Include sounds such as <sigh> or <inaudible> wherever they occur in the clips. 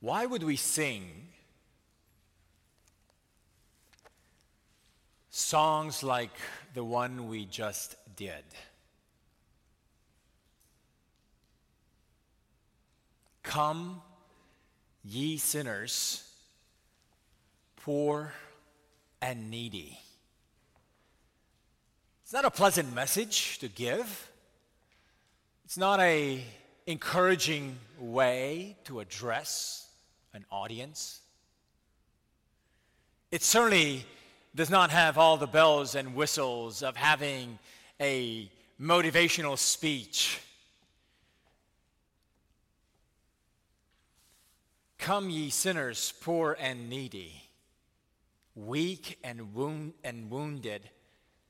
Why would we sing songs like the one we just did? Come, ye sinners, poor and needy. It's not a pleasant message to give. It's not a encouraging way to address an audience. It certainly does not have all the bells and whistles of having a motivational speech. Come, ye sinners, poor and needy, weak and, wound, and wounded,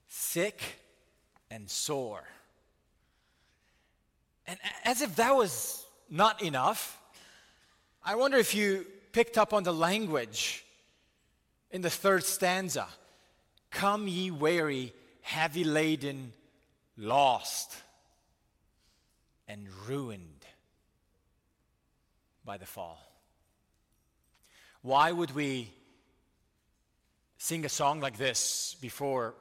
sick and sore. And as if that was not enough, I wonder if you picked up on the language in the third stanza Come, ye weary, heavy laden, lost, and ruined by the fall. Why would we sing a song like this before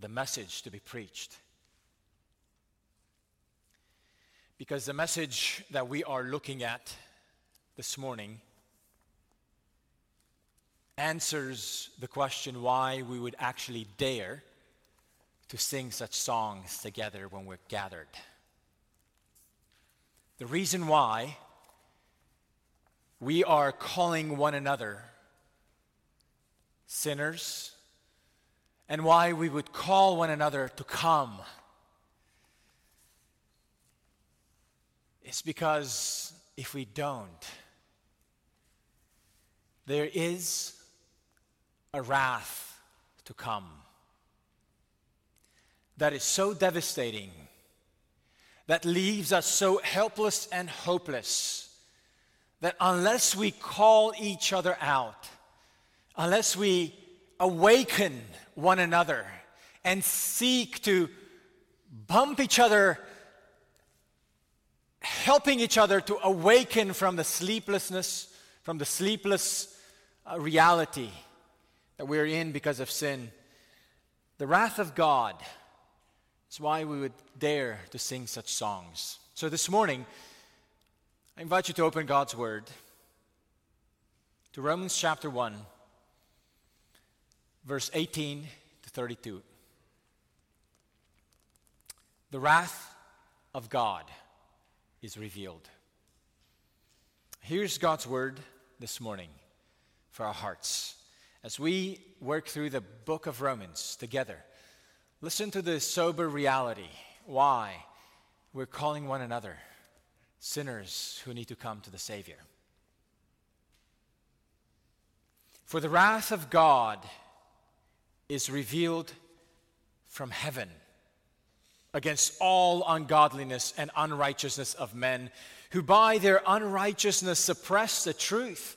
the message to be preached? Because the message that we are looking at this morning answers the question why we would actually dare to sing such songs together when we're gathered. The reason why we are calling one another sinners and why we would call one another to come is because if we don't, there is a wrath to come that is so devastating, that leaves us so helpless and hopeless that unless we call each other out, unless we awaken one another and seek to bump each other, helping each other to awaken from the sleeplessness, from the sleepless uh, reality that we're in because of sin, the wrath of God is why we would dare to sing such songs. So this morning, I invite you to open God's Word to Romans chapter 1, verse 18 to 32. The wrath of God is revealed. Here's God's Word this morning for our hearts. As we work through the book of Romans together, listen to the sober reality why we're calling one another sinners who need to come to the Savior. For the wrath of God is revealed from heaven against all ungodliness and unrighteousness of men who by their unrighteousness suppress the truth.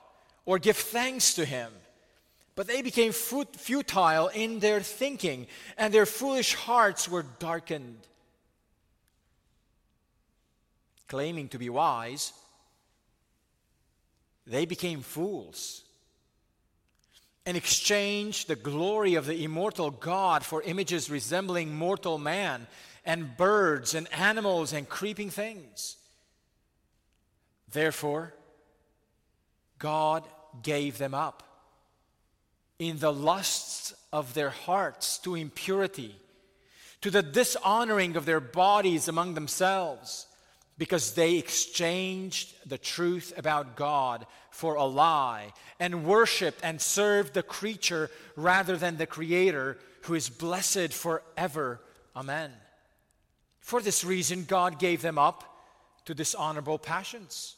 or give thanks to him. But they became futile in their thinking, and their foolish hearts were darkened claiming to be wise, they became fools and exchanged the glory of the immortal God for images resembling mortal man and birds and animals and creeping things. Therefore, God gave them up in the lusts of their hearts to impurity, to the dishonoring of their bodies among themselves because they exchanged the truth about God for a lie and worshiped and served the creature rather than the Creator who is blessed forever. Amen. For this reason, God gave them up to dishonorable passions.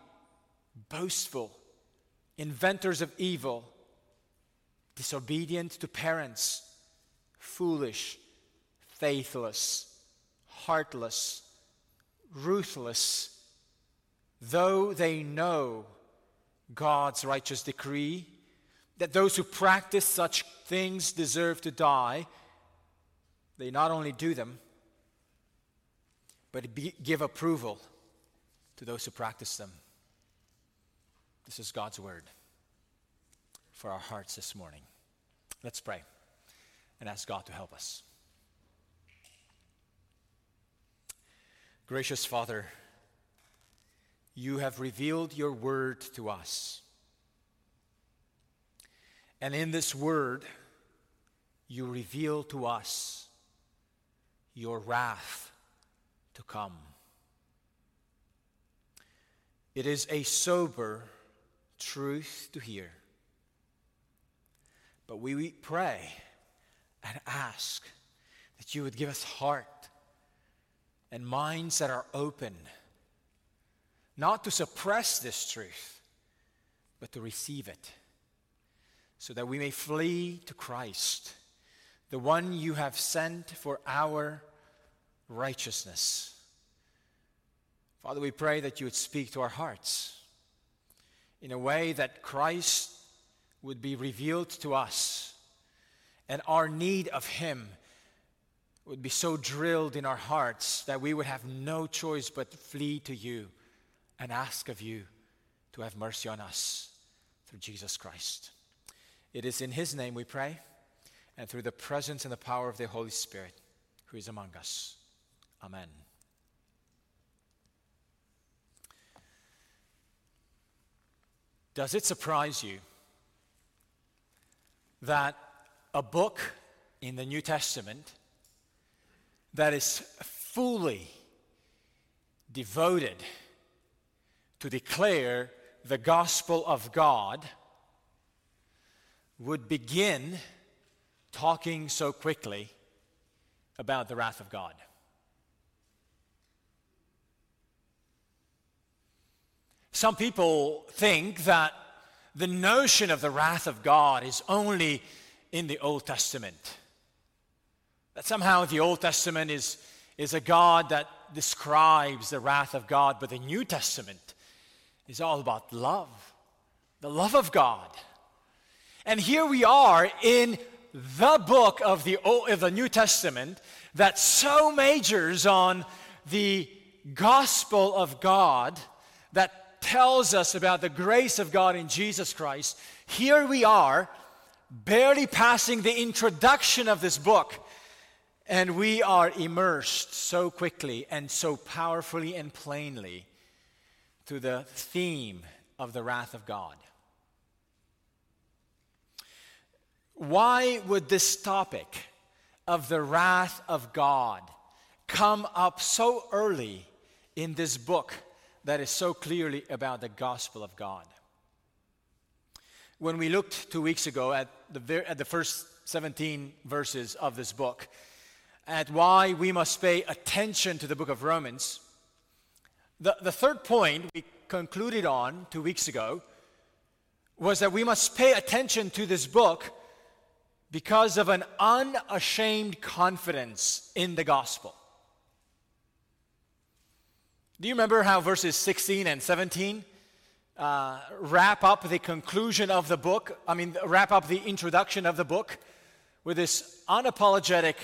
boastful, inventors of evil disobedient to parents, foolish, faithless, heartless, ruthless, though they know God's righteous decree that those who practice such things deserve to die, they not only do them, but give approval to those who practice them. This is God's word for our hearts this morning. Let's pray and ask God to help us. Gracious Father, you have revealed your word to us. And in this word, you reveal to us your wrath to come. It is a sober truth to hear. But we pray and ask that you would give us heart and minds that are open, not to suppress this truth, but to receive it, so that we may flee to Christ, the one you have sent for our righteousness. Father, we pray that you would speak to our hearts in a way that Christ would be revealed to us, and our need of Him would be so drilled in our hearts that we would have no choice but flee to you and ask of you to have mercy on us through Jesus Christ. It is in His name we pray, and through the presence and the power of the Holy Spirit who is among us. Amen. Does it surprise you that a book in the New Testament that is fully devoted to declare the gospel of God would begin talking so quickly about the wrath of God. Some people think that the notion of the wrath of God is only in the Old Testament. That somehow the Old Testament is, is a God that describes the wrath of God, but the New Testament is all about love, the love of God. And here we are in the book of the, Old, of the New Testament that so majors on the gospel of God that tells us about the grace of God in Jesus Christ, here we are, barely passing the introduction of this book, and we are immersed so quickly and so powerfully and plainly to the theme of the wrath of God. Why would this topic of the wrath of God come up so early in this book that is so clearly about the gospel of God. When we looked two weeks ago at the, at the first 17 verses of this book, at why we must pay attention to the book of Romans, the, the third point we concluded on two weeks ago was that we must pay attention to this book because of an unashamed confidence in the gospel. Do you remember how verses 16 and 17 uh, wrap up the conclusion of the book, I mean, wrap up the introduction of the book with this unapologetic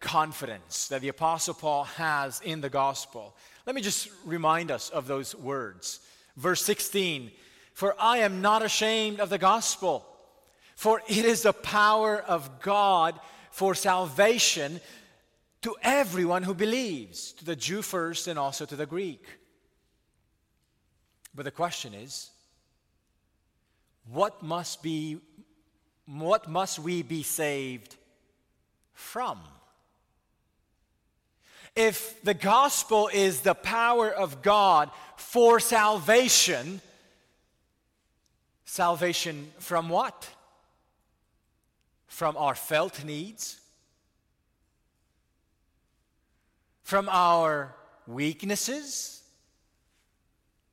confidence that the Apostle Paul has in the gospel. Let me just remind us of those words. Verse 16 For I am not ashamed of the gospel, for it is the power of God for salvation to everyone who believes, to the Jew first and also to the Greek. But the question is, what must be what must we be saved from? If the gospel is the power of God for salvation, salvation from what? From our felt needs? From our weaknesses?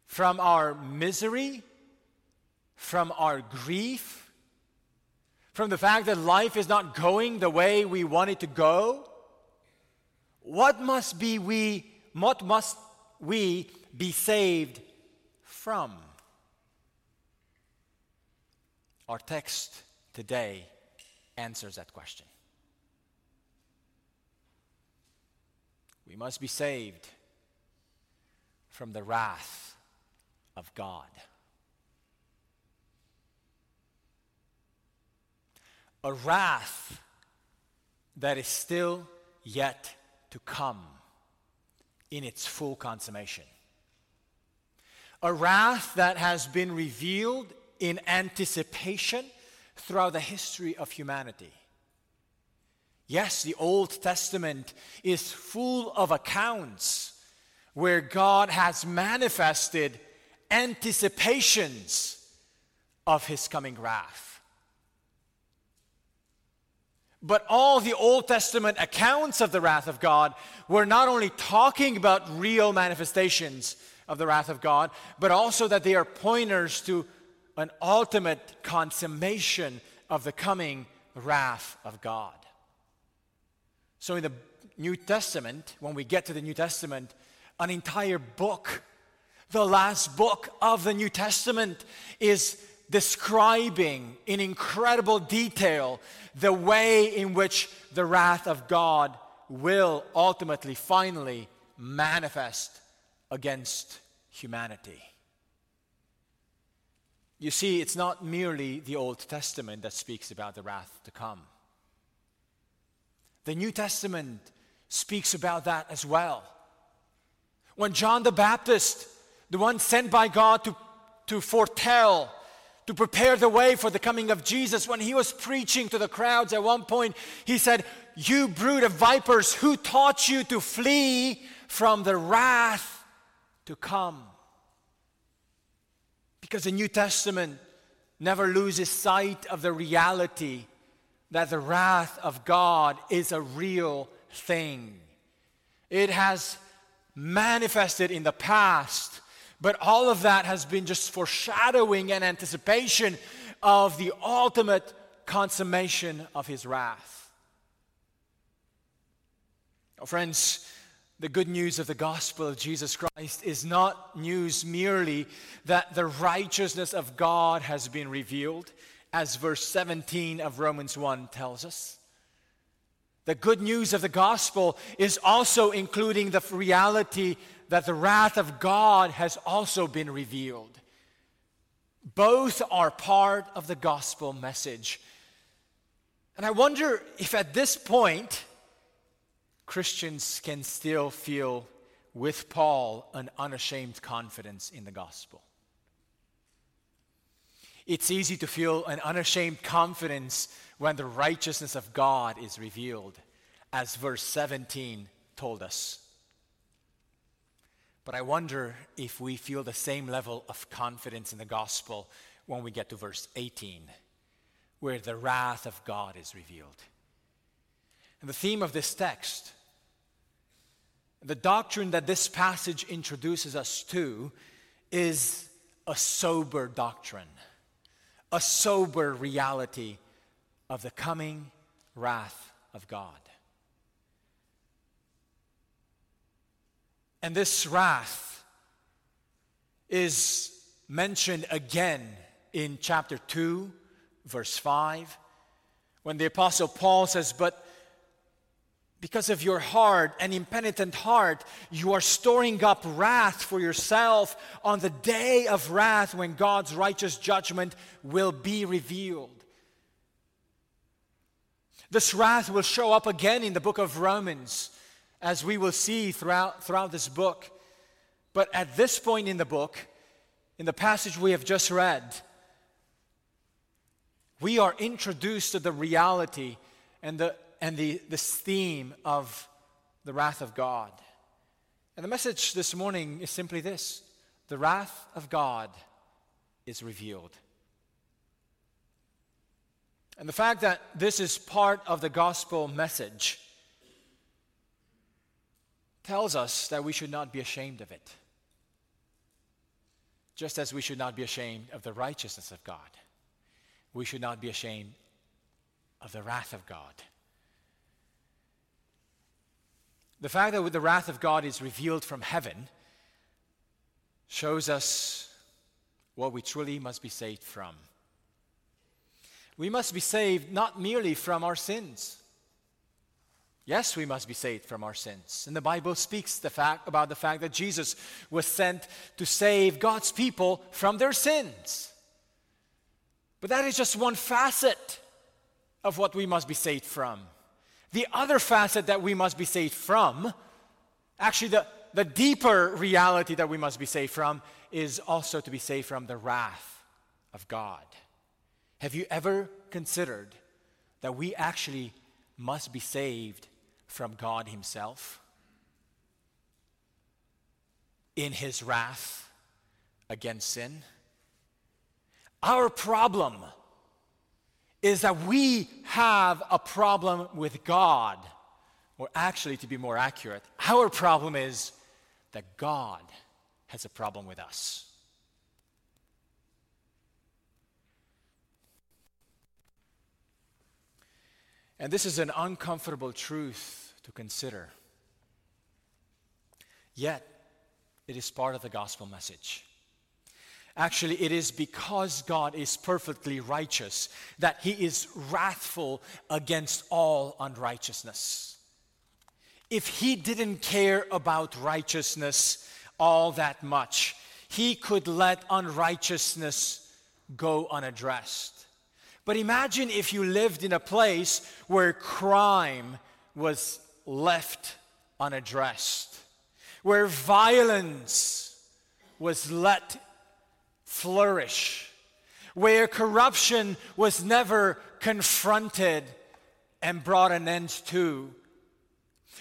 From our misery? From our grief? From the fact that life is not going the way we want it to go? What must be we what must we be saved from? Our text today answers that question. We must be saved from the wrath of God. A wrath that is still yet to come in its full consummation. A wrath that has been revealed in anticipation throughout the history of humanity. Yes, the Old Testament is full of accounts where God has manifested anticipations of his coming wrath. But all the Old Testament accounts of the wrath of God were not only talking about real manifestations of the wrath of God, but also that they are pointers to an ultimate consummation of the coming wrath of God. So in the New Testament, when we get to the New Testament, an entire book, the last book of the New Testament, is describing in incredible detail the way in which the wrath of God will ultimately, finally manifest against humanity. You see, it's not merely the Old Testament that speaks about the wrath to come. The New Testament speaks about that as well. When John the Baptist, the one sent by God to, to foretell to prepare the way for the coming of Jesus. When he was preaching to the crowds at one point, he said, You brood of vipers, who taught you to flee from the wrath to come? Because the New Testament never loses sight of the reality that the wrath of God is a real thing. It has manifested in the past but all of that has been just foreshadowing and anticipation of the ultimate consummation of his wrath. Oh, friends, the good news of the gospel of Jesus Christ is not news merely that the righteousness of God has been revealed, as verse 17 of Romans 1 tells us. The good news of the gospel is also including the reality that the wrath of God has also been revealed. Both are part of the gospel message. And I wonder if at this point, Christians can still feel with Paul an unashamed confidence in the gospel. It's easy to feel an unashamed confidence when the righteousness of God is revealed, as verse 17 told us. But I wonder if we feel the same level of confidence in the gospel when we get to verse 18, where the wrath of God is revealed. And the theme of this text, the doctrine that this passage introduces us to, is a sober doctrine, a sober reality of the coming wrath of God. And this wrath is mentioned again in chapter 2, verse 5, when the Apostle Paul says, But because of your hard and impenitent heart, you are storing up wrath for yourself on the day of wrath when God's righteous judgment will be revealed. This wrath will show up again in the book of Romans, as we will see throughout, throughout this book. But at this point in the book, in the passage we have just read, we are introduced to the reality and the, and the, this theme of the wrath of God. And the message this morning is simply this the wrath of God is revealed. And the fact that this is part of the gospel message tells us that we should not be ashamed of it, just as we should not be ashamed of the righteousness of God. We should not be ashamed of the wrath of God. The fact that the wrath of God is revealed from heaven shows us what we truly must be saved from. We must be saved not merely from our sins. Yes, we must be saved from our sins. And the Bible speaks the fact, about the fact that Jesus was sent to save God's people from their sins. But that is just one facet of what we must be saved from. The other facet that we must be saved from, actually, the, the deeper reality that we must be saved from, is also to be saved from the wrath of God. Have you ever considered that we actually must be saved from God Himself? In His wrath against sin? Our problem is that we have a problem with God. Or actually, to be more accurate, our problem is that God has a problem with us. And this is an uncomfortable truth to consider. Yet, it is part of the gospel message. Actually, it is because God is perfectly righteous that he is wrathful against all unrighteousness. If he didn't care about righteousness all that much, he could let unrighteousness go unaddressed. But imagine if you lived in a place where crime was left unaddressed, where violence was let flourish, where corruption was never confronted and brought an end to.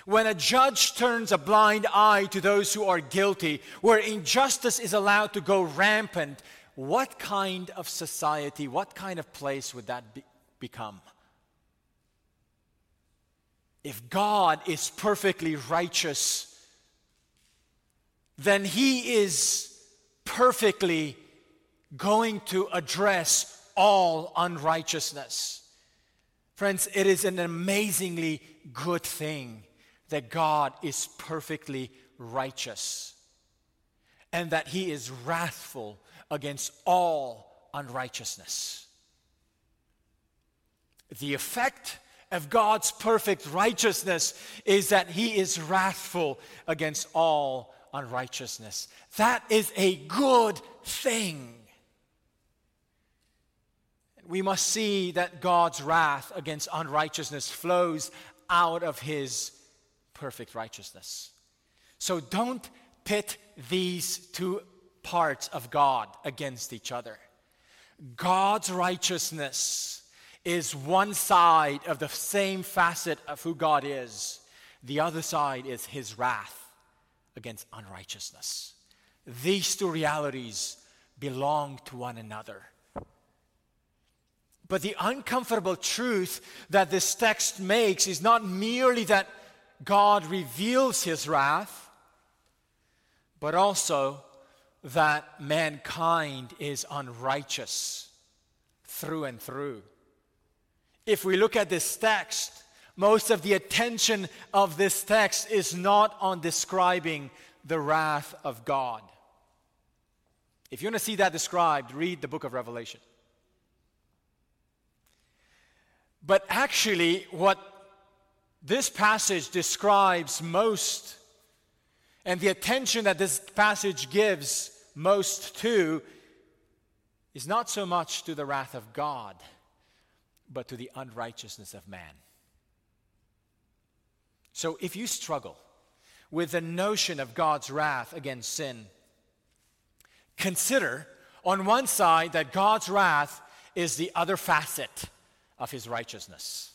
When a judge turns a blind eye to those who are guilty, where injustice is allowed to go rampant, what kind of society, what kind of place would that be, become? If God is perfectly righteous, then He is perfectly going to address all unrighteousness. Friends, it is an amazingly good thing that God is perfectly righteous and that He is wrathful against all unrighteousness. The effect of God's perfect righteousness is that He is wrathful against all unrighteousness. That is a good thing. We must see that God's wrath against unrighteousness flows out of His perfect righteousness. So don't pit these two parts of God against each other. God's righteousness is one side of the same facet of who God is, the other side is his wrath against unrighteousness. These two realities belong to one another. But the uncomfortable truth that this text makes is not merely that God reveals his wrath, but also that mankind is unrighteous through and through. If we look at this text, most of the attention of this text is not on describing the wrath of God. If you want to see that described, read the book of Revelation. But actually, what this passage describes most, and the attention that this passage gives most to, is not so much to the wrath of God, but to the unrighteousness of man. So if you struggle with the notion of God's wrath against sin, consider on one side that God's wrath is the other facet of his righteousness.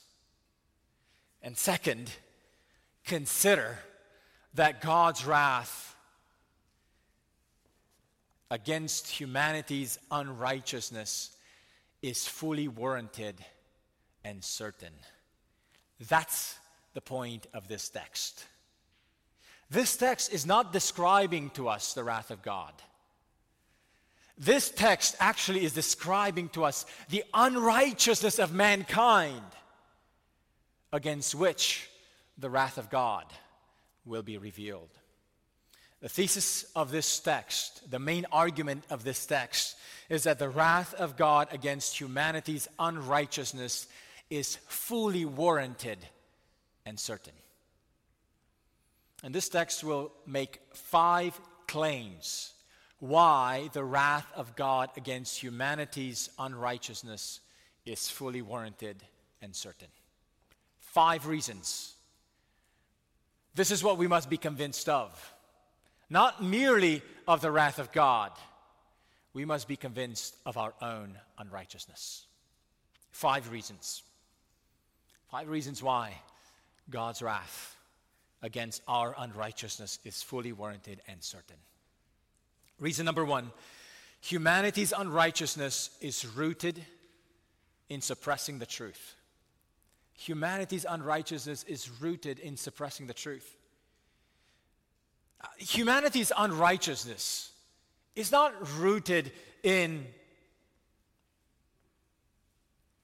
And second, consider that God's wrath against humanity's unrighteousness is fully warranted and certain. That's the point of this text. This text is not describing to us the wrath of God. This text actually is describing to us the unrighteousness of mankind against which the wrath of God will be revealed. The thesis of this text, the main argument of this text, is that the wrath of God against humanity's unrighteousness is fully warranted and certain. And this text will make five claims why the wrath of God against humanity's unrighteousness is fully warranted and certain. Five reasons. This is what we must be convinced of. Not merely of the wrath of God, we must be convinced of our own unrighteousness. Five reasons. Five reasons why God's wrath against our unrighteousness is fully warranted and certain. Reason number one humanity's unrighteousness is rooted in suppressing the truth. Humanity's unrighteousness is rooted in suppressing the truth. Uh, humanity's unrighteousness is not rooted in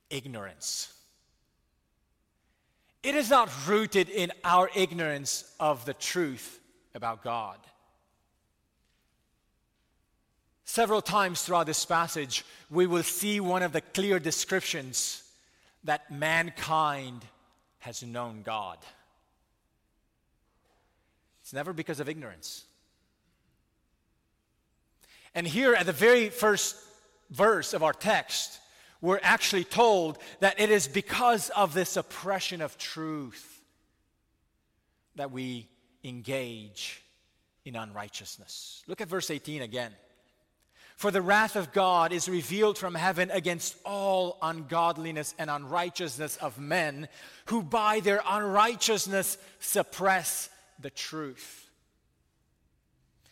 ignorance. It is not rooted in our ignorance of the truth about God. Several times throughout this passage, we will see one of the clear descriptions that mankind has known God. It's never because of ignorance. And here at the very first verse of our text, we're actually told that it is because of this oppression of truth that we engage in unrighteousness. Look at verse 18 again. For the wrath of God is revealed from heaven against all ungodliness and unrighteousness of men who by their unrighteousness suppress the truth.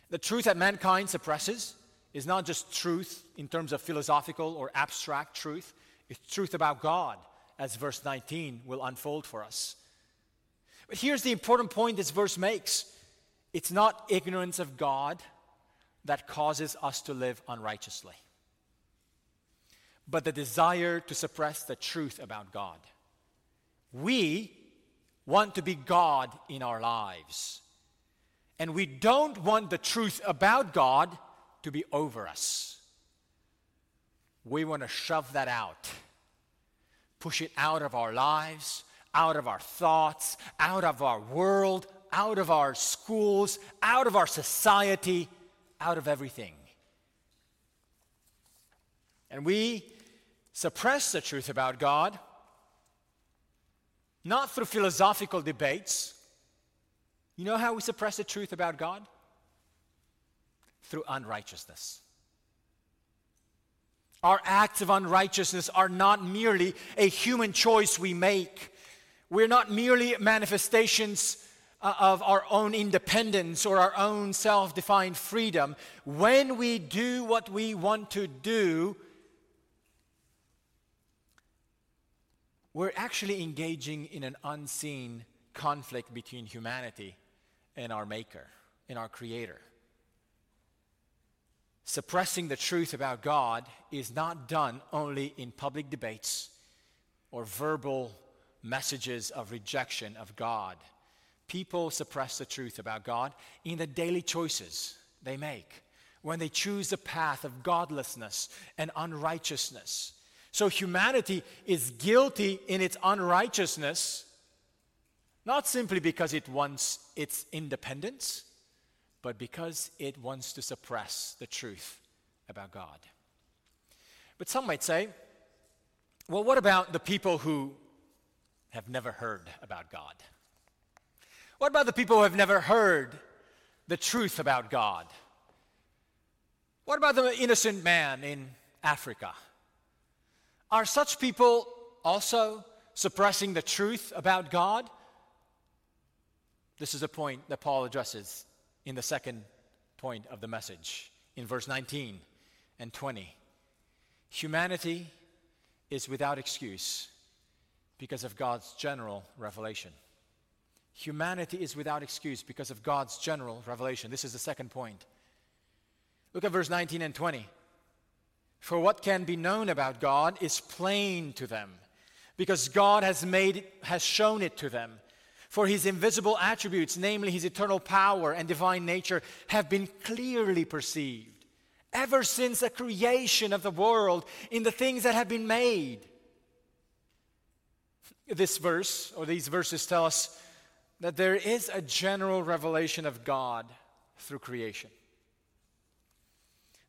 The truth that mankind suppresses is not just truth in terms of philosophical or abstract truth, it's truth about God, as verse 19 will unfold for us. But here's the important point this verse makes it's not ignorance of God that causes us to live unrighteously, but the desire to suppress the truth about God. We want to be God in our lives, and we don't want the truth about God to be over us. We want to shove that out, push it out of our lives, out of our thoughts, out of our world, out of our schools, out of our society, out of everything. And we suppress the truth about God, not through philosophical debates. You know how we suppress the truth about God? through unrighteousness. Our acts of unrighteousness are not merely a human choice we make. We're not merely manifestations Uh, of our own independence or our own self defined freedom. When we do what we want to do, we're actually engaging in an unseen conflict between humanity and our Maker, and our Creator suppressing the truth about God is not done only in public debates or verbal messages of rejection of God. People suppress the truth about God in the daily choices they make. when they choose the path of godlessness and unrighteousness. So humanity is guilty in its unrighteousness, not simply because it wants its independence, but because it wants to suppress the truth about God. But some might say, well, what about the people who have never heard about God? What about the people who have never heard the truth about God? What about the innocent man in Africa? Are such people also suppressing the truth about God? This is a point that Paul addresses in the second point of the message in verse 19 and 20. Humanity is without excuse because of God's general revelation. Humanity is without excuse because of God's general revelation. This is the second point. Look at verse 19 and 20. For what can be known about God is plain to them, because God has made has shown it to them. For his invisible attributes, namely his eternal power and divine nature, have been clearly perceived ever since the creation of the world in the things that have been made. This verse, or these verses, tell us that there is a general revelation of God through creation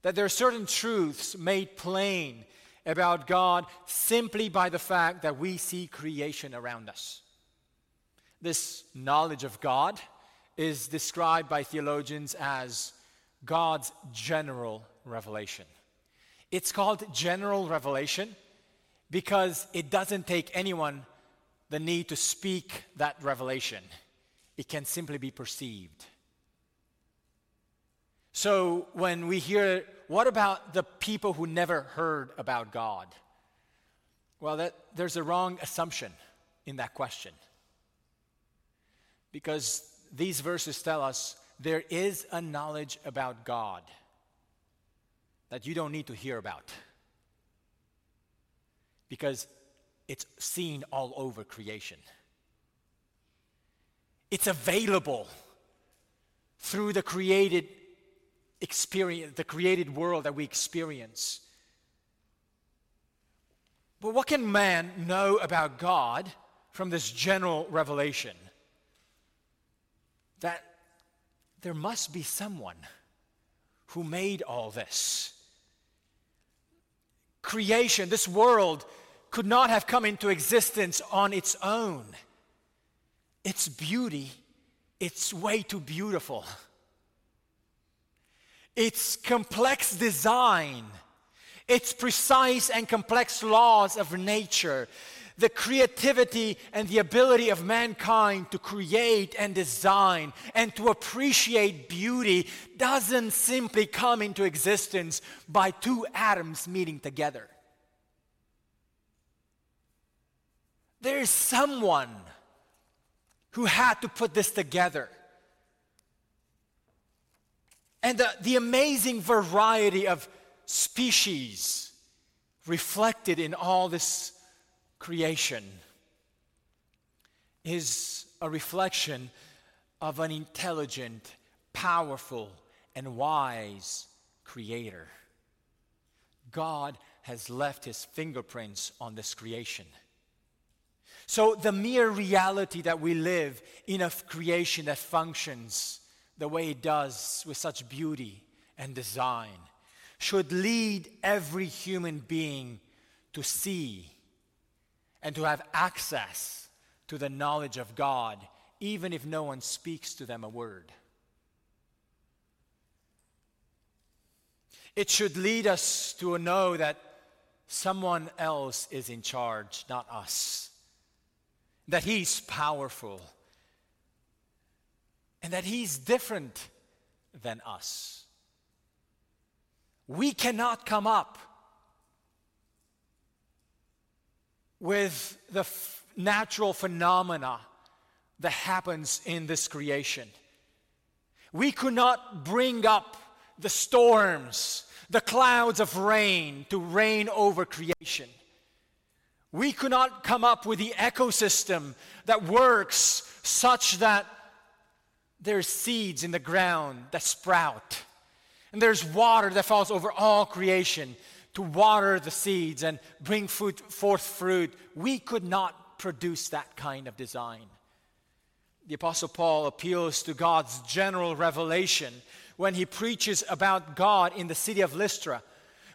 that there are certain truths made plain about God simply by the fact that we see creation around us. This knowledge of God is described by theologians as God's general revelation. It's called general revelation because it doesn't take anyone the need to speak that revelation, it can simply be perceived. So when we hear what about the people who never heard about God? Well, that, there's a wrong assumption in that question. Because these verses tell us there is a knowledge about God that you don't need to hear about. Because it's seen all over creation. It's available through the created experience, the created world that we experience. But what can man know about God from this general revelation? That there must be someone who made all this. Creation, this world, could not have come into existence on its own. Its beauty, it's way too beautiful its complex design, its precise and complex laws of nature, the creativity and the ability of mankind to create and design and to appreciate beauty doesn't simply come into existence by two atoms meeting together. There is someone who had to put this together and the, the amazing variety of species reflected in all this creation is a reflection of an intelligent, powerful, and wise creator. God has left his fingerprints on this creation. So, the mere reality that we live in a creation that functions the way it does with such beauty and design should lead every human being to see and to have access to the knowledge of God, even if no one speaks to them a word. It should lead us to know that someone else is in charge, not us. That He's powerful and that He's different than us. We cannot come up with the f- natural phenomena that happens in this creation. We could not bring up the storms, the clouds of rain to rain over creation. We could not come up with the ecosystem that works such that there's seeds in the ground that sprout, And there's water that falls over all creation to water the seeds and bring fruit, forth fruit. We could not produce that kind of design. The Apostle Paul appeals to God's general revelation when he preaches about God in the city of Lystra,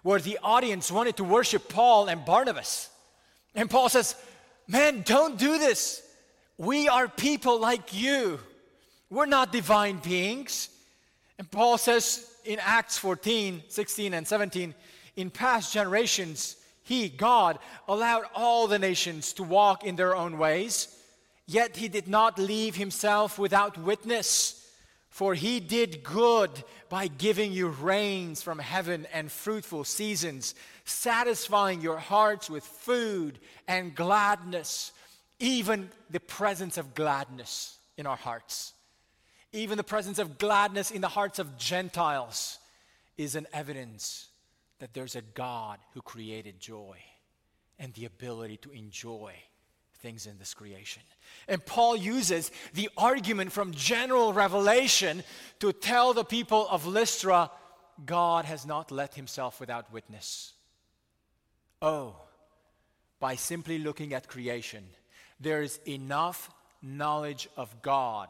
where the audience wanted to worship Paul and Barnabas. And Paul says, Man, don't do this. We are people like you. We're not divine beings. And Paul says in Acts 14, 16, and 17, in past generations, he, God, allowed all the nations to walk in their own ways, yet he did not leave himself without witness. For he did good by giving you rains from heaven and fruitful seasons, satisfying your hearts with food and gladness, even the presence of gladness in our hearts. Even the presence of gladness in the hearts of Gentiles is an evidence that there's a God who created joy and the ability to enjoy things in this creation. And Paul uses the argument from general revelation to tell the people of Lystra God has not let himself without witness. Oh, by simply looking at creation, there is enough knowledge of God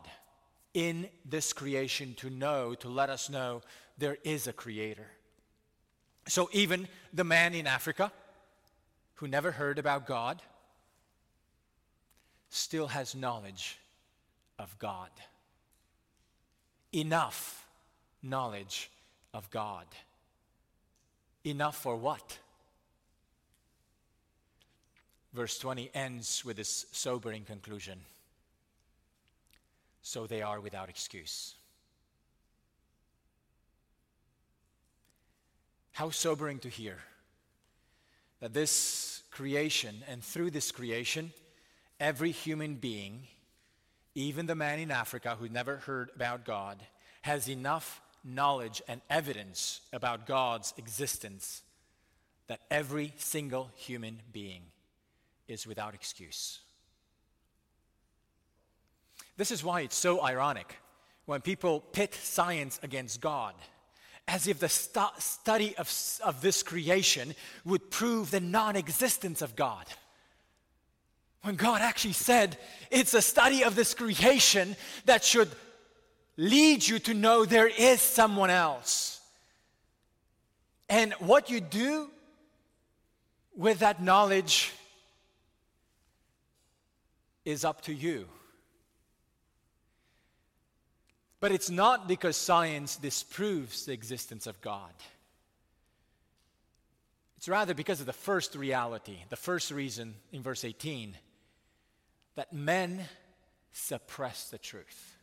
in this creation to know, to let us know there is a creator. So even the man in Africa who never heard about God, still has knowledge of God. Enough knowledge of God. Enough for what? Verse 20 ends with this sobering conclusion. So they are without excuse. How sobering to hear that this creation, and through this creation, every human being, even the man in Africa who never heard about God, has enough knowledge and evidence about God's existence that every single human being is without excuse. This is why it's so ironic when people pit science against God, as if the stu- study of, of this creation would prove the non existence of God. When God actually said, it's a study of this creation that should lead you to know there is someone else. And what you do with that knowledge is up to you. But it's not because science disproves the existence of God. It's rather because of the first reality, the first reason in verse 18 that men suppress the truth.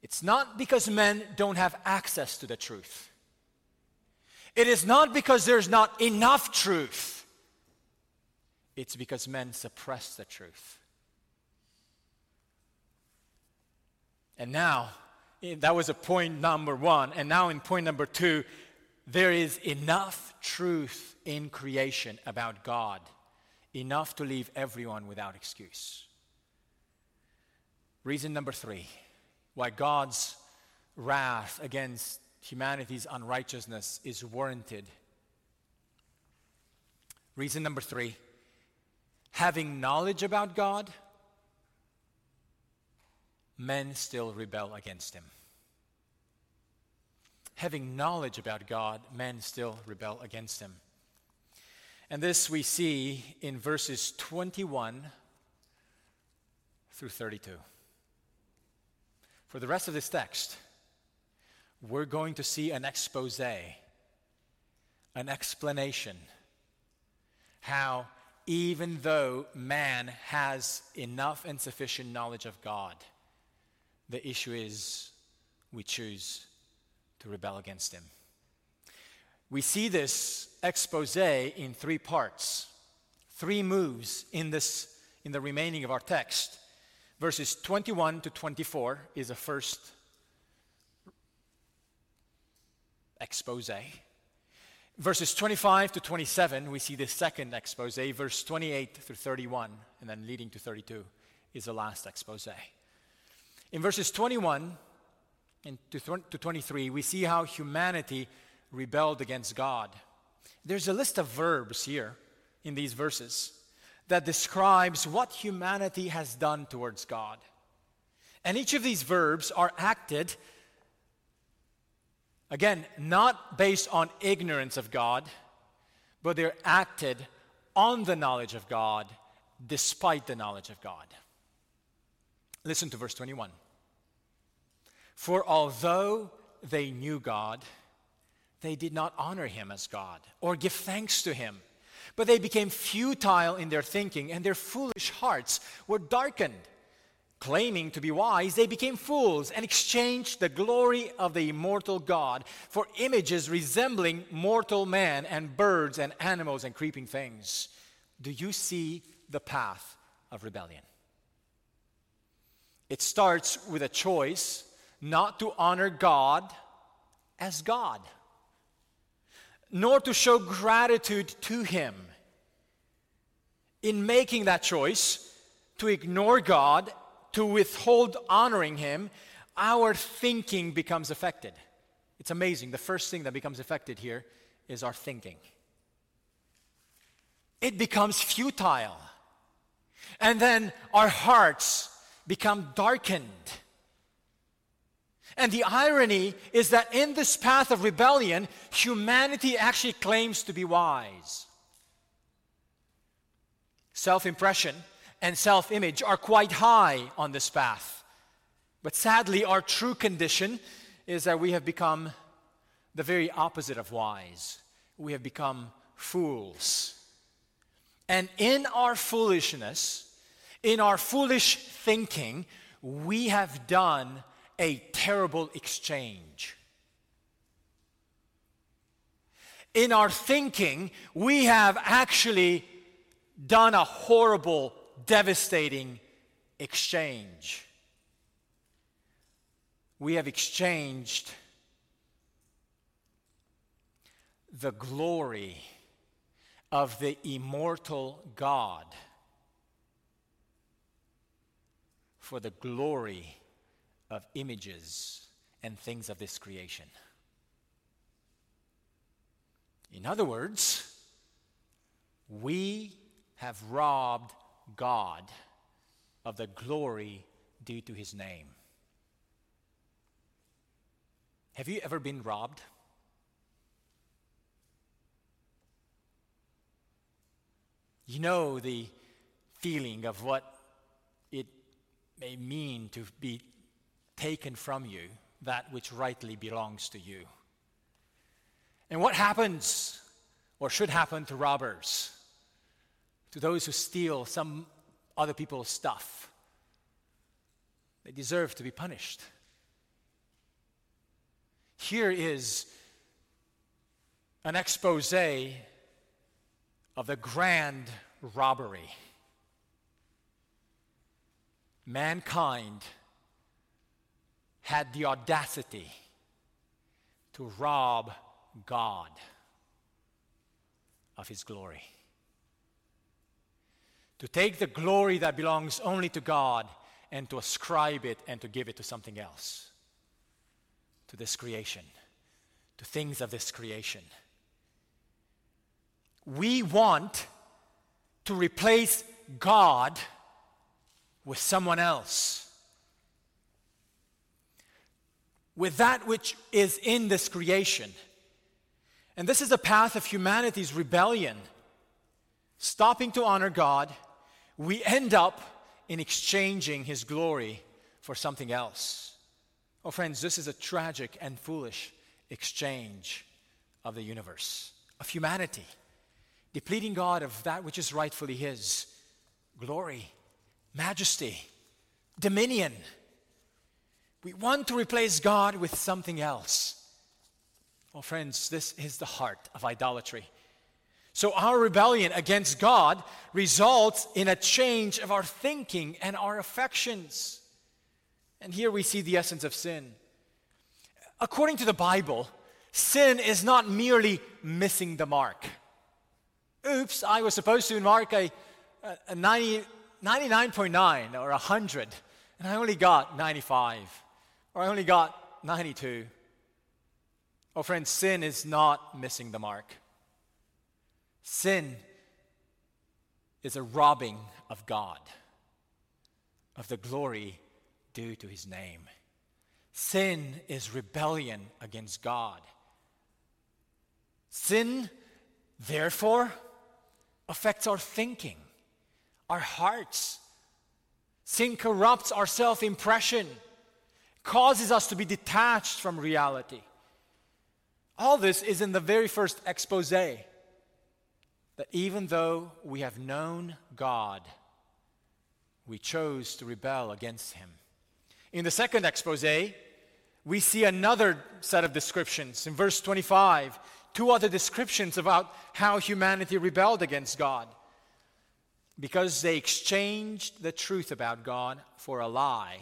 It's not because men don't have access to the truth. It is not because there's not enough truth. It's because men suppress the truth. And now, eh, that was a point number one. And now, in point number two, there is enough truth in creation about God enough to leave everyone without excuse. Reason number three why God's wrath against humanity's unrighteousness is warranted. Reason number three having knowledge about God, men still rebel against him. Having knowledge about God, men still rebel against him. And this we see in verses 21 through 32. For the rest of this text, we're going to see an expose, an explanation, how even though man has enough and sufficient knowledge of God, the issue is we choose to rebel against him. We see this expose in three parts, three moves in, this, in the remaining of our text. Verses 21 to 24 is a first expose. Verses 25 to 27, we see the second expose. Verse 28 through 31, and then leading to 32, is the last expose. In verses 21 and to 23, we see how humanity rebelled against God. There's a list of verbs here in these verses that describes what humanity has done towards God. And each of these verbs are acted, again, not based on ignorance of God, but they're acted on the knowledge of God despite the knowledge of God. Listen to verse 21. For although they knew God, they did not honor him as God or give thanks to him. But they became futile in their thinking, and their foolish hearts were darkened. Claiming to be wise, they became fools and exchanged the glory of the immortal God for images resembling mortal man and birds and animals and creeping things. Do you see the path of rebellion? It starts with a choice not to honor God as God, nor to show gratitude to Him. In making that choice to ignore God, to withhold honoring Him, our thinking becomes affected. It's amazing. The first thing that becomes affected here is our thinking. It becomes futile. And then our hearts become darkened and the irony is that in this path of rebellion, humanity actually claims to be wise. Self impression and self image are quite high on this path. But sadly, our true condition is that we have become the very opposite of wise. We have become fools. And in our foolishness, in our foolish thinking, we have done a terrible exchange. In our thinking, we have actually done a horrible, devastating exchange. We have exchanged the glory of the immortal God for the glory of images and things of this creation. In other words, we have robbed God of the glory due to his name. Have you ever been robbed? You know the feeling of what it may mean to be taken from you that which rightly belongs to you. And what happens, or should happen, to robbers, to those who steal some other people's stuff? They deserve to be punished. Here is an expose of the grand robbery. Mankind had the audacity to rob God of his glory. To take the glory that belongs only to God and to ascribe it and to give it to something else, to this creation, to things of this creation. We want to replace God with someone else with that which is in this creation. And this is a path of humanity's rebellion. Stopping to honor God, we end up in exchanging His glory for something else. Oh, friends, this is a tragic and foolish exchange of the universe, of humanity, depleting God of that which is rightfully His glory, majesty, dominion. We want to replace God with something else. Well, friends, this is the heart of idolatry. So, our rebellion against God results in a change of our thinking and our affections. And here we see the essence of sin. According to the Bible, sin is not merely missing the mark. Oops, I was supposed to mark a, a 90, 99.9 or 100, and I only got 95 or I only got 92, oh, friends, sin is not missing the mark. Sin is a robbing of God, of the glory due to his name. Sin is rebellion against God. Sin, therefore, affects our thinking, our hearts. Sin corrupts our self impression, causes us to be detached from reality. All this is in the very first expose that even though we have known God, we chose to rebel against Him. In the second expose, we see another set of descriptions. In verse 25, two other descriptions about how humanity rebelled against God because they exchanged the truth about God for a lie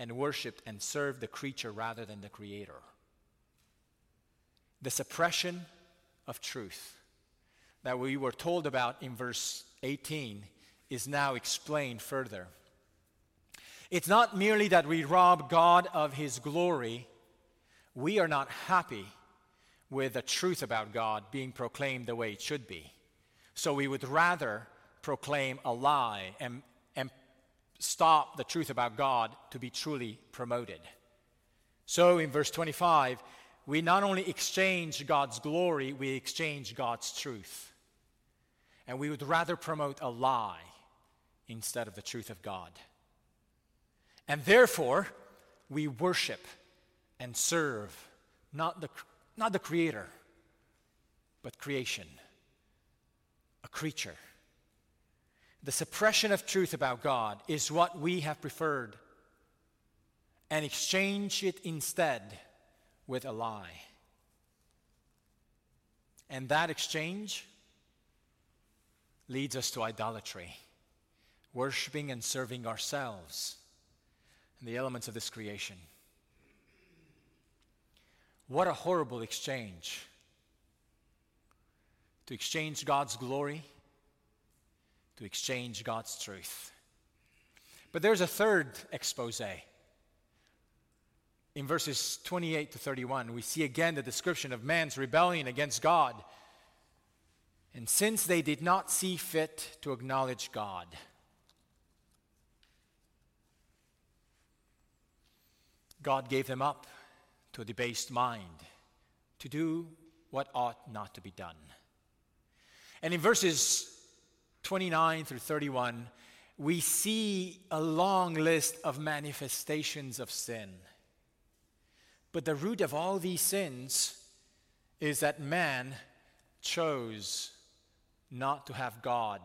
and worshiped and served the creature rather than the Creator. The suppression of truth that we were told about in verse 18 is now explained further. It's not merely that we rob God of His glory, we are not happy with the truth about God being proclaimed the way it should be. So we would rather proclaim a lie and, stop the truth about God to be truly promoted. So in verse 25, we not only exchange God's glory, we exchange God's truth. And we would rather promote a lie instead of the truth of God. And therefore, we worship and serve not the, not the Creator, but creation, a creature. The suppression of truth about God is what we have preferred and exchange it instead with a lie. And that exchange leads us to idolatry, worshiping and serving ourselves and the elements of this creation. What a horrible exchange to exchange God's glory to exchange God's truth. But there's a third expose. In verses 28 to 31, we see again the description of man's rebellion against God. And since they did not see fit to acknowledge God, God gave them up to a debased mind to do what ought not to be done. And in verses 29 through 31, we see a long list of manifestations of sin. But the root of all these sins is that man chose not to have God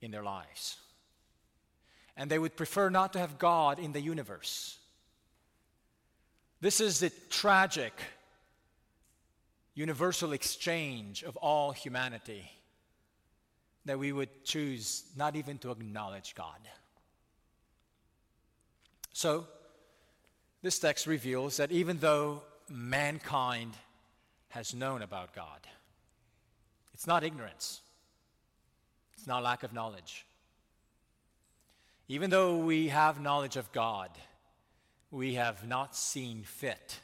in their lives. And they would prefer not to have God in the universe. This is the tragic universal exchange of all humanity that we would choose not even to acknowledge God. So, this text reveals that even though mankind has known about God, it's not ignorance, it's not lack of knowledge. Even though we have knowledge of God, we have not seen fit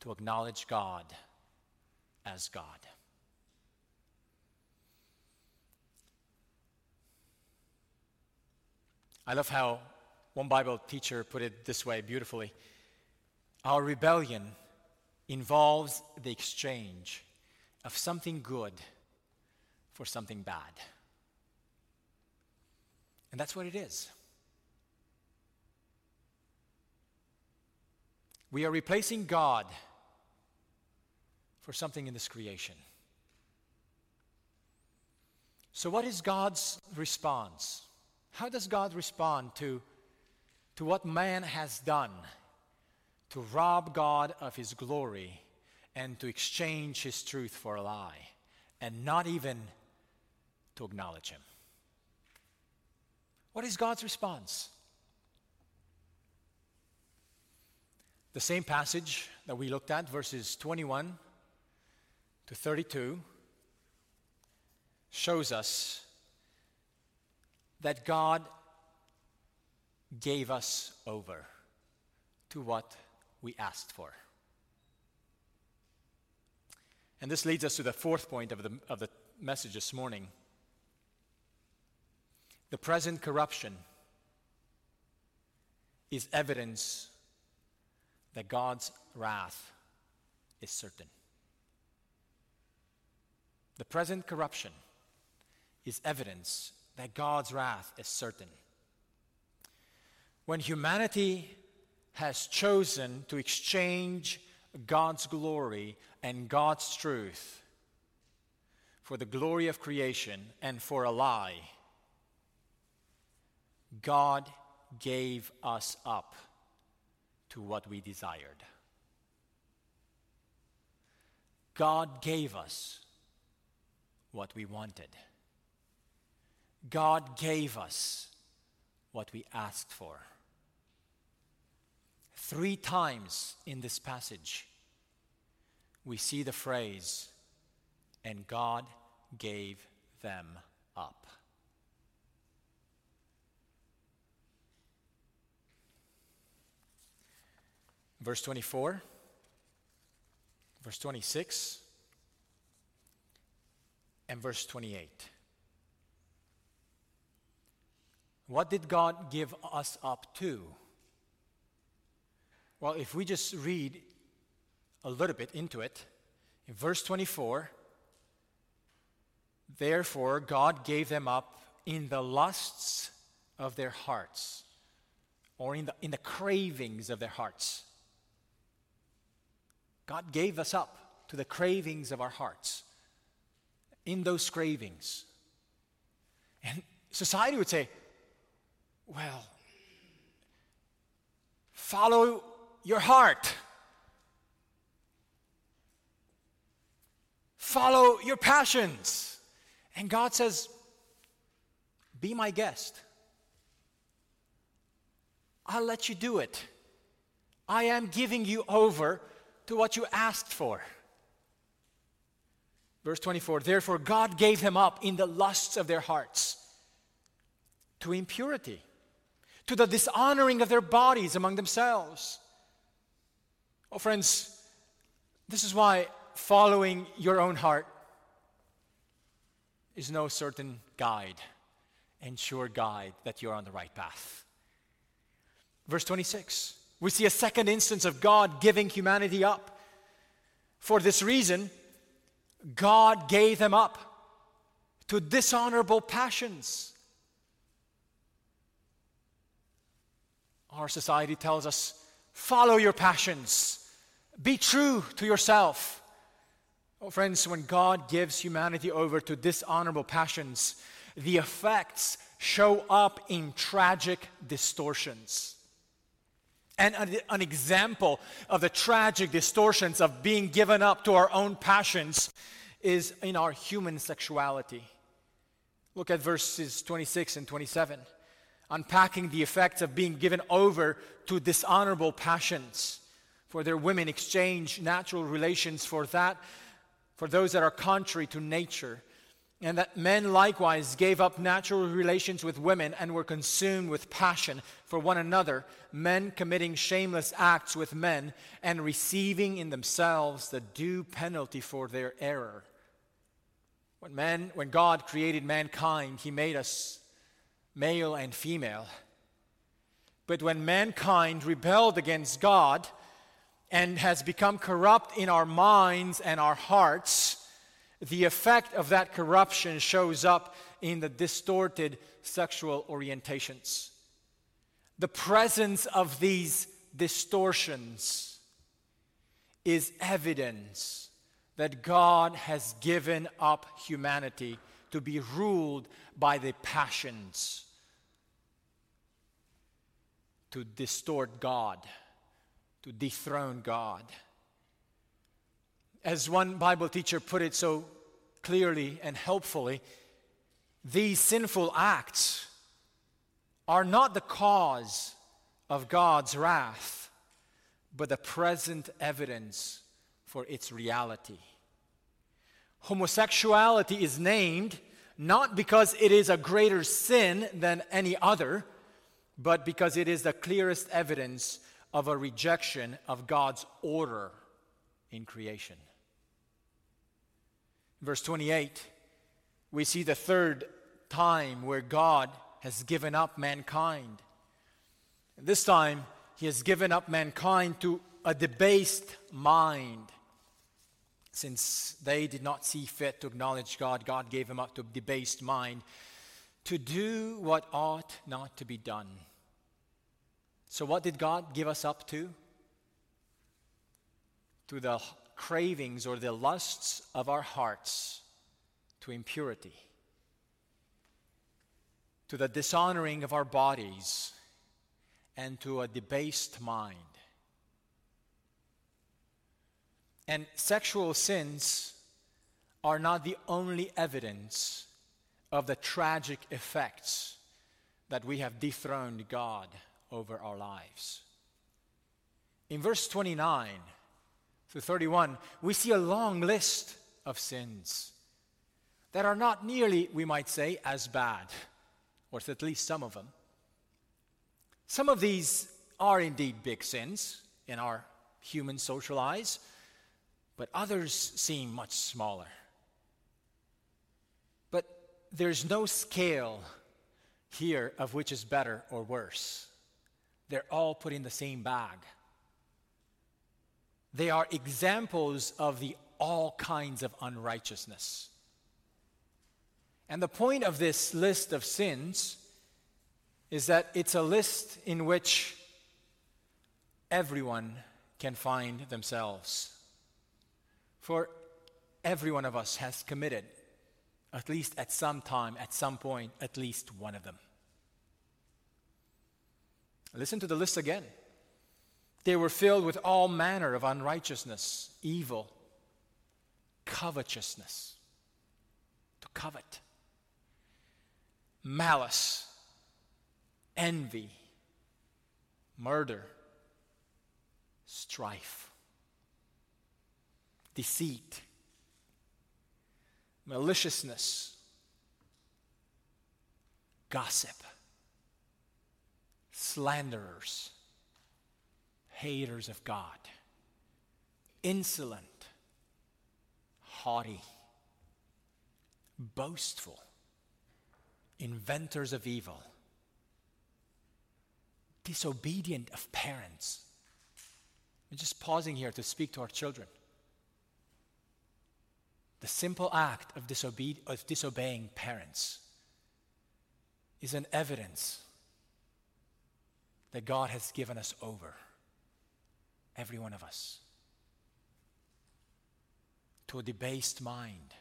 to acknowledge God as God. I love how one Bible teacher put it this way beautifully Our rebellion involves the exchange of something good for something bad. And that's what it is. We are replacing God for something in this creation. So, what is God's response? How does God respond to, to what man has done to rob God of his glory and to exchange his truth for a lie and not even to acknowledge him? What is God's response? The same passage that we looked at, verses 21 to 32, shows us that God gave us over to what we asked for. And this leads us to the fourth point of the, of the message this morning. The present corruption is evidence that God's wrath is certain. The present corruption is evidence that God's wrath is certain. When humanity has chosen to exchange God's glory and God's truth for the glory of creation and for a lie, God gave us up to what we desired. God gave us what we wanted. God gave us what we asked for. Three times in this passage, we see the phrase, and God gave them up. Verse 24, verse 26, and verse 28. What did God give us up to? Well, if we just read a little bit into it, in verse 24, therefore God gave them up in the lusts of their hearts, or in the, in the cravings of their hearts. God gave us up to the cravings of our hearts. In those cravings. And society would say, well, follow your heart. Follow your passions. And God says, Be my guest. I'll let you do it. I am giving you over to what you asked for. Verse 24 Therefore, God gave them up in the lusts of their hearts to impurity, to the dishonoring of their bodies among themselves. Oh, friends, this is why following your own heart is no certain guide and sure guide that you're on the right path. Verse 26, we see a second instance of God giving humanity up. For this reason, God gave them up to dishonorable passions. Our society tells us follow your passions, be true to yourself. Oh, friends, when God gives humanity over to dishonorable passions, the effects show up in tragic distortions. And an, example of the tragic distortions of being given up to our own passions is in our human sexuality. Look at verses 26 and 27, unpacking the effects of being given over to dishonorable passions. For their women exchange natural relations for that for those that are contrary to nature, and that men likewise gave up natural relations with women and were consumed with passion for one another, men committing shameless acts with men and receiving in themselves the due penalty for their error. When, man, when God created mankind, He made us male and female. But when mankind rebelled against God, and has become corrupt in our minds and our hearts, the effect of that corruption shows up in the distorted sexual orientations. The presence of these distortions is evidence that God has given up humanity to be ruled by the passions, to distort God to dethrone God. As one Bible teacher put it so clearly and helpfully, these sinful acts are not the cause of God's wrath, but the present evidence for its reality. Homosexuality is named not because it is a greater sin than any other, but because it is the clearest evidence of a rejection of God's order in creation. Verse 28, we see the third time where God has given up mankind. This time, he has given up mankind to a debased mind. Since they did not see fit to acknowledge God, God gave them up to a debased mind to do what ought not to be done. So, what did God give us up to? To the cravings or the lusts of our hearts, to impurity, to the dishonoring of our bodies, and to a debased mind. And sexual sins are not the only evidence of the tragic effects that we have dethroned God over our lives. In verse 29 through 31, we see a long list of sins that are not nearly, we might say, as bad, or at least some of them. Some of these are indeed big sins in our human social eyes, but others seem much smaller. But there's no scale here of which is better or worse. They're all put in the same bag. They are examples of the all kinds of unrighteousness. And the point of this list of sins is that it's a list in which everyone can find themselves. For every one of us has committed, at least at some time, at some point, at least one of them. Listen to the list again. They were filled with all manner of unrighteousness, evil, covetousness, to covet, malice, envy, murder, strife deceit, maliciousness, gossip, slanderers, haters of God, insolent, haughty, boastful, inventors of evil, disobedient of parents. I'm just pausing here to speak to our children. The simple act of, disobe- of disobeying parents is an evidence that God has given us over, every one of us, to a debased mind.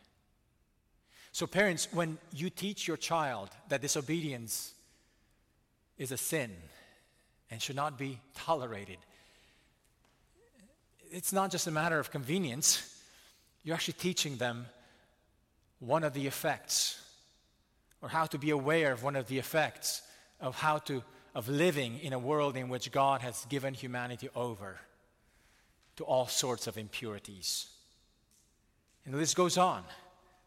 So, parents, when you teach your child that disobedience is a sin and should not be tolerated, it's not just a matter of convenience you're actually teaching them one of the effects, or how to be aware of one of the effects of how to of living in a world in which God has given humanity over to all sorts of impurities. And the list goes on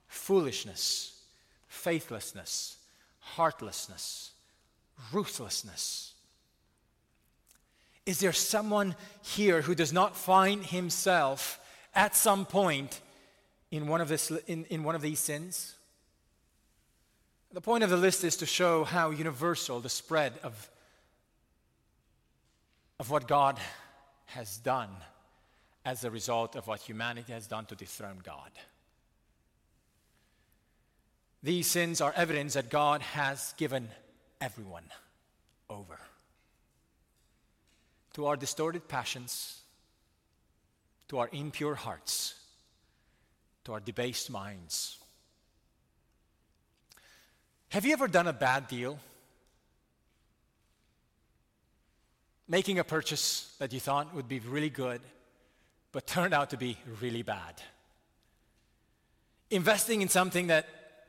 foolishness, faithlessness, heartlessness, ruthlessness. Is there someone here who does not find himself at some point in one of, this, in, in one of these sins? The point of the list is to show how universal the spread of, of what God has done as a result of what humanity has done to dethrone God. These sins are evidence that God has given everyone over to our distorted passions, to our impure hearts to our debased minds. Have you ever done a bad deal? Making a purchase that you thought would be really good, but turned out to be really bad. Investing in something that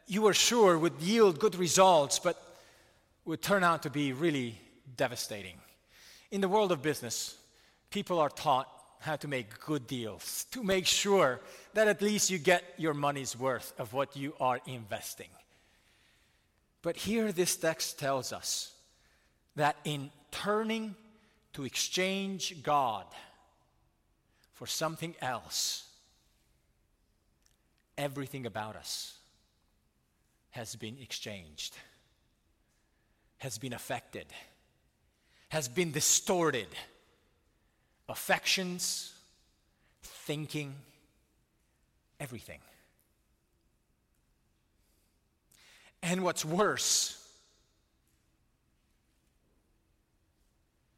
you were sure would yield good results, but would turn out to be really devastating. In the world of business, people are taught how to make good deals, to make sure that at least you get your money's worth of what you are investing. But here, this text tells us that in turning to exchange God for something else, everything about us has been exchanged, has been affected, has been distorted. Affections, thinking, everything. And what's worse,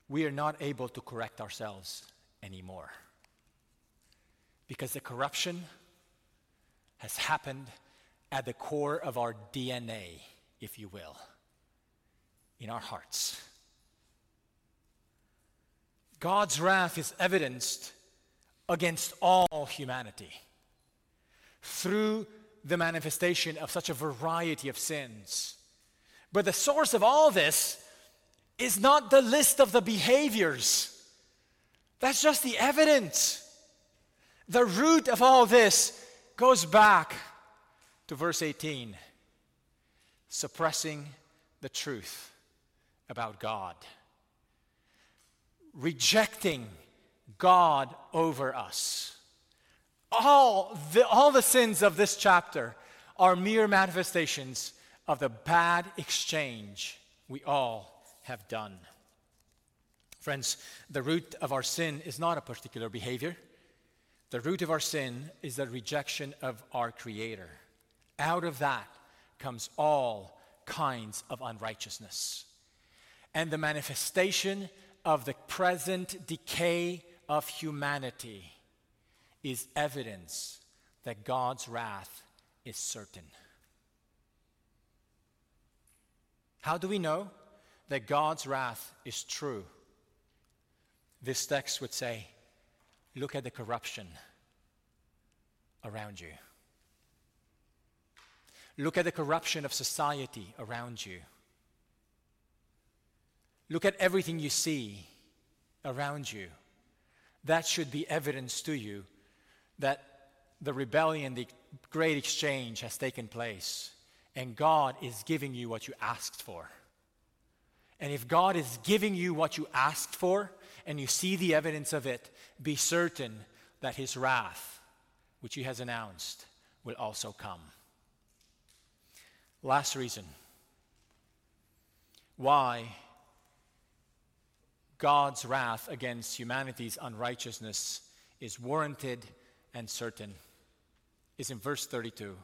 we are not able to correct ourselves anymore. Because the corruption has happened at the core of our DNA, if you will, in our hearts. God's wrath is evidenced against all humanity through the manifestation of such a variety of sins. But the source of all this is not the list of the behaviors, that's just the evidence. The root of all this goes back to verse 18 suppressing the truth about God, rejecting God over us. All the, all the sins of this chapter are mere manifestations of the bad exchange we all have done. Friends, the root of our sin is not a particular behavior. The root of our sin is the rejection of our Creator. Out of that comes all kinds of unrighteousness. And the manifestation of the present decay of humanity is evidence that God's wrath is certain. How do we know that God's wrath is true? This text would say, look at the corruption around you. Look at the corruption of society around you. Look at everything you see around you. That should be evidence to you that the rebellion, the great exchange has taken place, and God is giving you what you asked for. And if God is giving you what you asked for, and you see the evidence of it, be certain that his wrath, which he has announced, will also come. Last reason why God's wrath against humanity's unrighteousness is warranted and certain is in verse 32.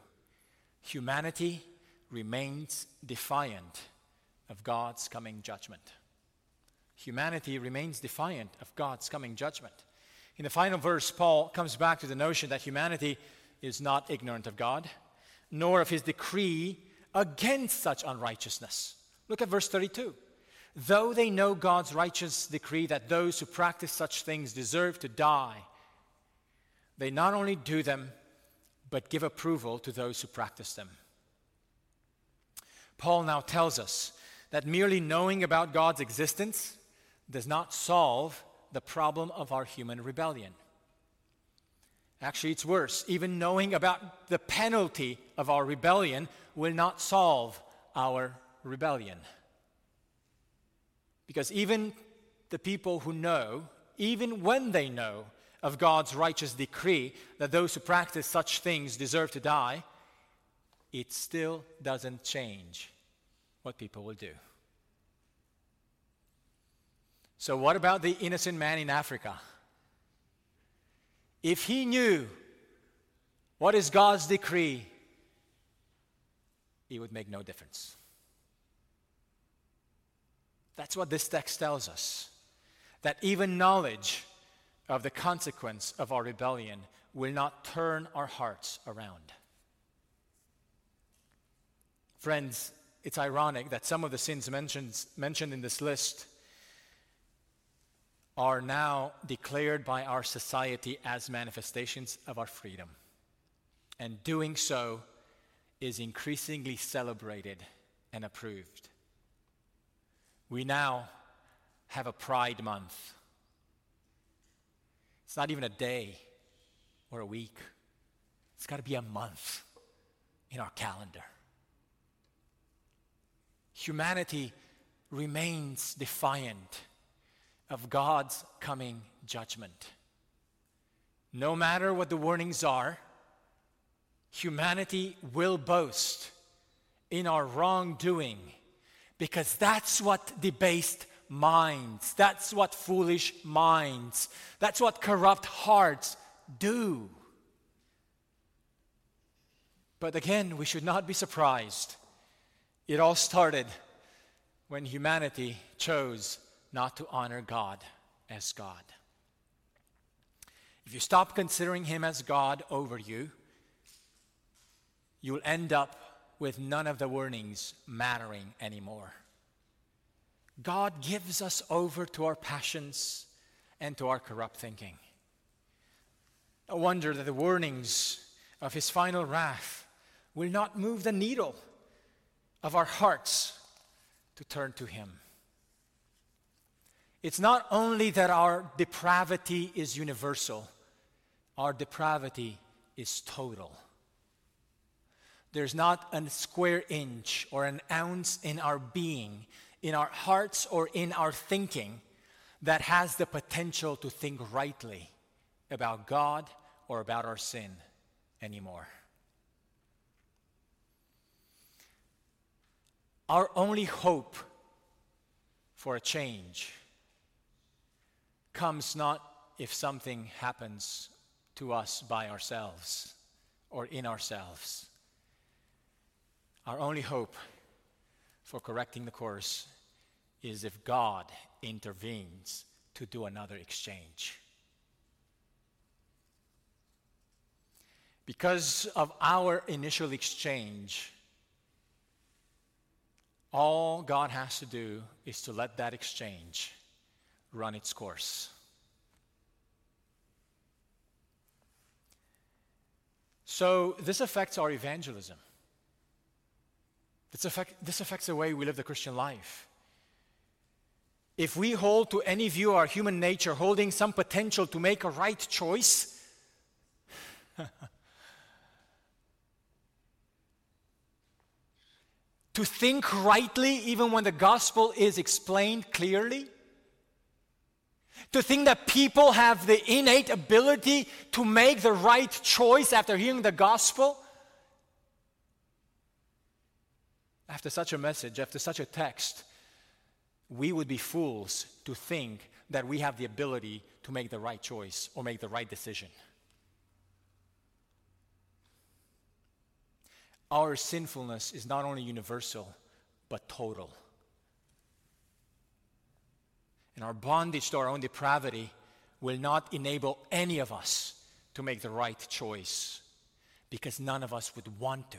Humanity remains defiant of God's coming judgment. Humanity remains defiant of God's coming judgment. In the final verse, Paul comes back to the notion that humanity is not ignorant of God, nor of his decree against such unrighteousness. Look at verse 32. Though they know God's righteous decree that those who practice such things deserve to die, they not only do them, but give approval to those who practice them. Paul now tells us that merely knowing about God's existence does not solve the problem of our human rebellion. Actually, it's worse. Even knowing about the penalty of our rebellion will not solve our rebellion. Because even the people who know, even when they know of God's righteous decree that those who practice such things deserve to die, it still doesn't change what people will do. So, what about the innocent man in Africa? If he knew what is God's decree, it would make no difference. That's what this text tells us. That even knowledge of the consequence of our rebellion will not turn our hearts around. Friends, it's ironic that some of the sins mentioned, mentioned in this list are now declared by our society as manifestations of our freedom. And doing so is increasingly celebrated and approved. We now have a Pride Month it's not even a day or a week, it's got to be a month in our calendar. Humanity remains defiant of God's coming judgment. No matter what the warnings are, humanity will boast in our wrongdoing because that's what debased minds, that's what foolish minds, that's what corrupt hearts do. But again, we should not be surprised. It all started when humanity chose not to honor God as God. If you stop considering Him as God over you, you'll end up with none of the warnings mattering anymore. God gives us over to our passions and to our corrupt thinking. No wonder that the warnings of His final wrath will not move the needle of our hearts to turn to Him. It's not only that our depravity is universal, our depravity is total. There's not a square inch or an ounce in our being, in our hearts, or in our thinking that has the potential to think rightly about God or about our sin anymore. Our only hope for a change comes not if something happens to us by ourselves or in ourselves. Our only hope for correcting the course is if God intervenes to do another exchange. Because of our initial exchange, all God has to do is to let that exchange run its course. So, this affects our evangelism. This, affect, this affects the way we live the Christian life. If we hold to any view our human nature holding some potential to make a right choice, <laughs> to think rightly even when the gospel is explained clearly, to think that people have the innate ability to make the right choice after hearing the gospel. After such a message, after such a text, we would be fools to think that we have the ability to make the right choice or make the right decision. Our sinfulness is not only universal, but total. And our bondage to our own depravity will not enable any of us to make the right choice because none of us would want to.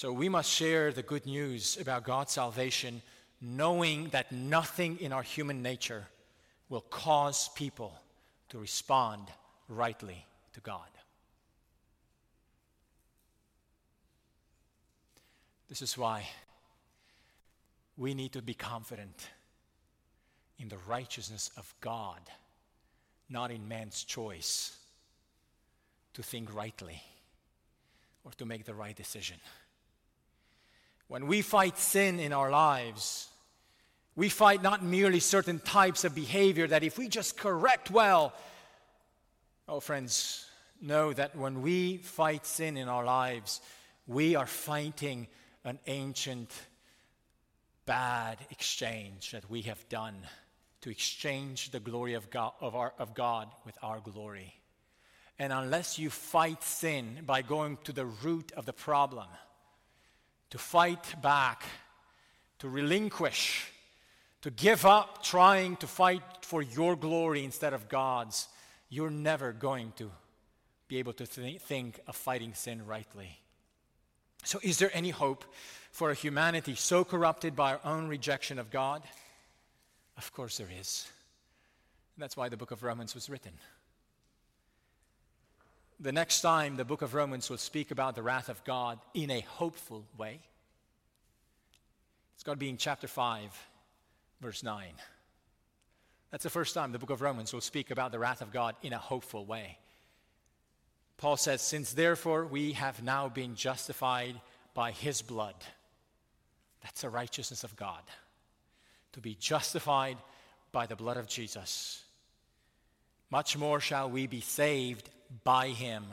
So we must share the good news about God's salvation, knowing that nothing in our human nature will cause people to respond rightly to God. This is why we need to be confident in the righteousness of God, not in man's choice to think rightly or to make the right decision. When we fight sin in our lives, we fight not merely certain types of behavior that if we just correct well, Oh, friends, know that when we fight sin in our lives, we are fighting an ancient bad exchange that we have done to exchange the glory of God, of, our, of God with our glory. And unless you fight sin by going to the root of the problem, to fight back, to relinquish, to give up trying to fight for your glory instead of God's, you're never going to be able to th- think of fighting sin rightly. So, is there any hope for a humanity so corrupted by our own rejection of God? Of course, there is. That's why the book of Romans was written. The next time the book of Romans will speak about the wrath of God in a hopeful way, it's going to be in chapter 5, verse 9. That's the first time the book of Romans will speak about the wrath of God in a hopeful way. Paul says, Since therefore we have now been justified by his blood, That's the righteousness of God. To be justified by the blood of Jesus. Much more shall we be saved by him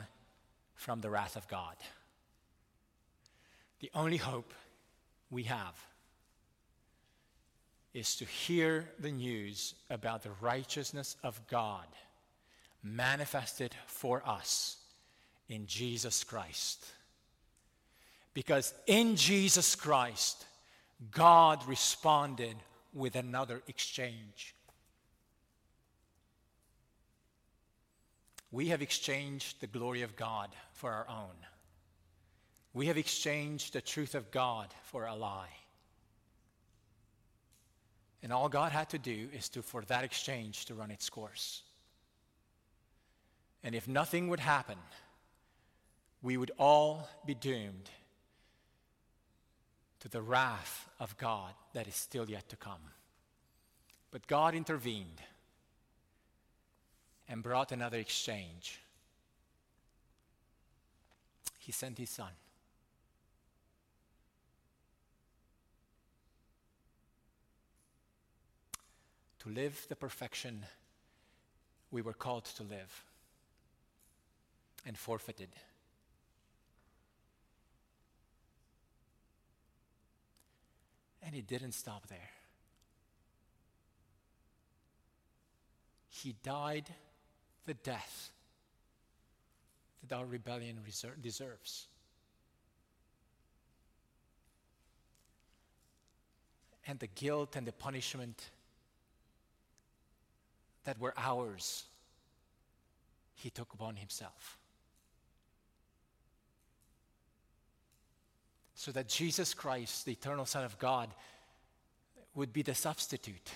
from the wrath of God. The only hope we have is to hear the news about the righteousness of God manifested for us in Jesus Christ. Because in Jesus Christ, God responded with another exchange. We have exchanged the glory of God for our own. We have exchanged the truth of God for a lie. And all God had to do is to, for that exchange to run its course. And if nothing would happen, we would all be doomed to the wrath of God that is still yet to come. But God intervened and brought another exchange. He sent his son. To live the perfection we were called to live and forfeited. And he didn't stop there. He died the death that our rebellion deserves. And the guilt and the punishment that were ours, he took upon himself. So that Jesus Christ, the eternal Son of God, would be the substitute,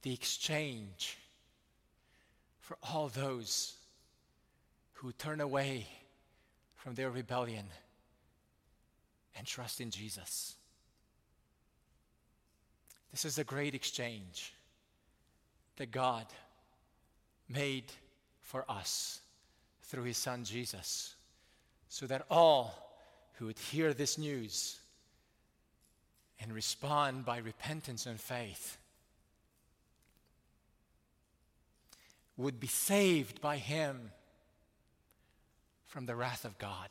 the exchange for all those who turn away from their rebellion and trust in Jesus. This is a great exchange that God made for us through his son Jesus, so that all who would hear this news and respond by repentance and faith would be saved by him from the wrath of God.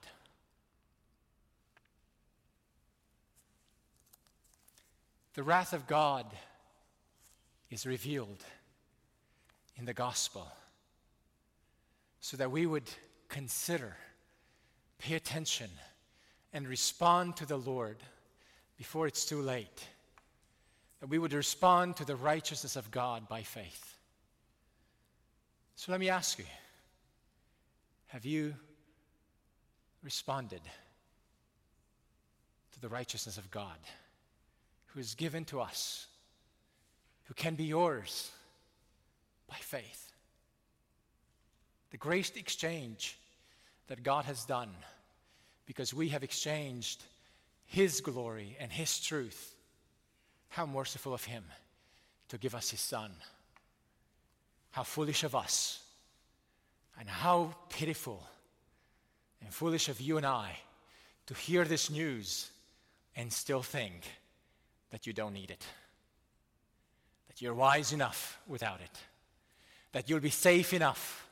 The wrath of God is revealed in the gospel so that we would consider, pay attention, and respond to the Lord before it's too late. That we would respond to the righteousness of God by faith. So let me ask you have you responded to the righteousness of God who is given to us, who can be yours by faith? The grace exchange that God has done because we have exchanged His glory and His truth. How merciful of Him to give us His Son. How foolish of us, and how pitiful and foolish of you and I to hear this news and still think that you don't need it, that you're wise enough without it, that you'll be safe enough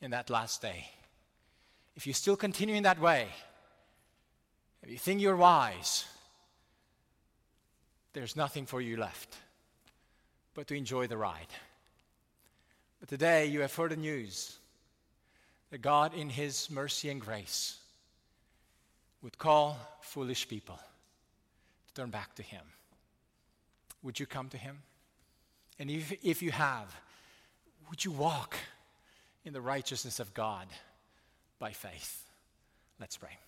in that last day. If you still continue in that way, if you think you're wise, there's nothing for you left but to enjoy the ride. But today you have heard the news that God, in His mercy and grace, would call foolish people to turn back to Him. Would you come to Him? And if, if you have, would you walk in the righteousness of God by faith? Let's pray.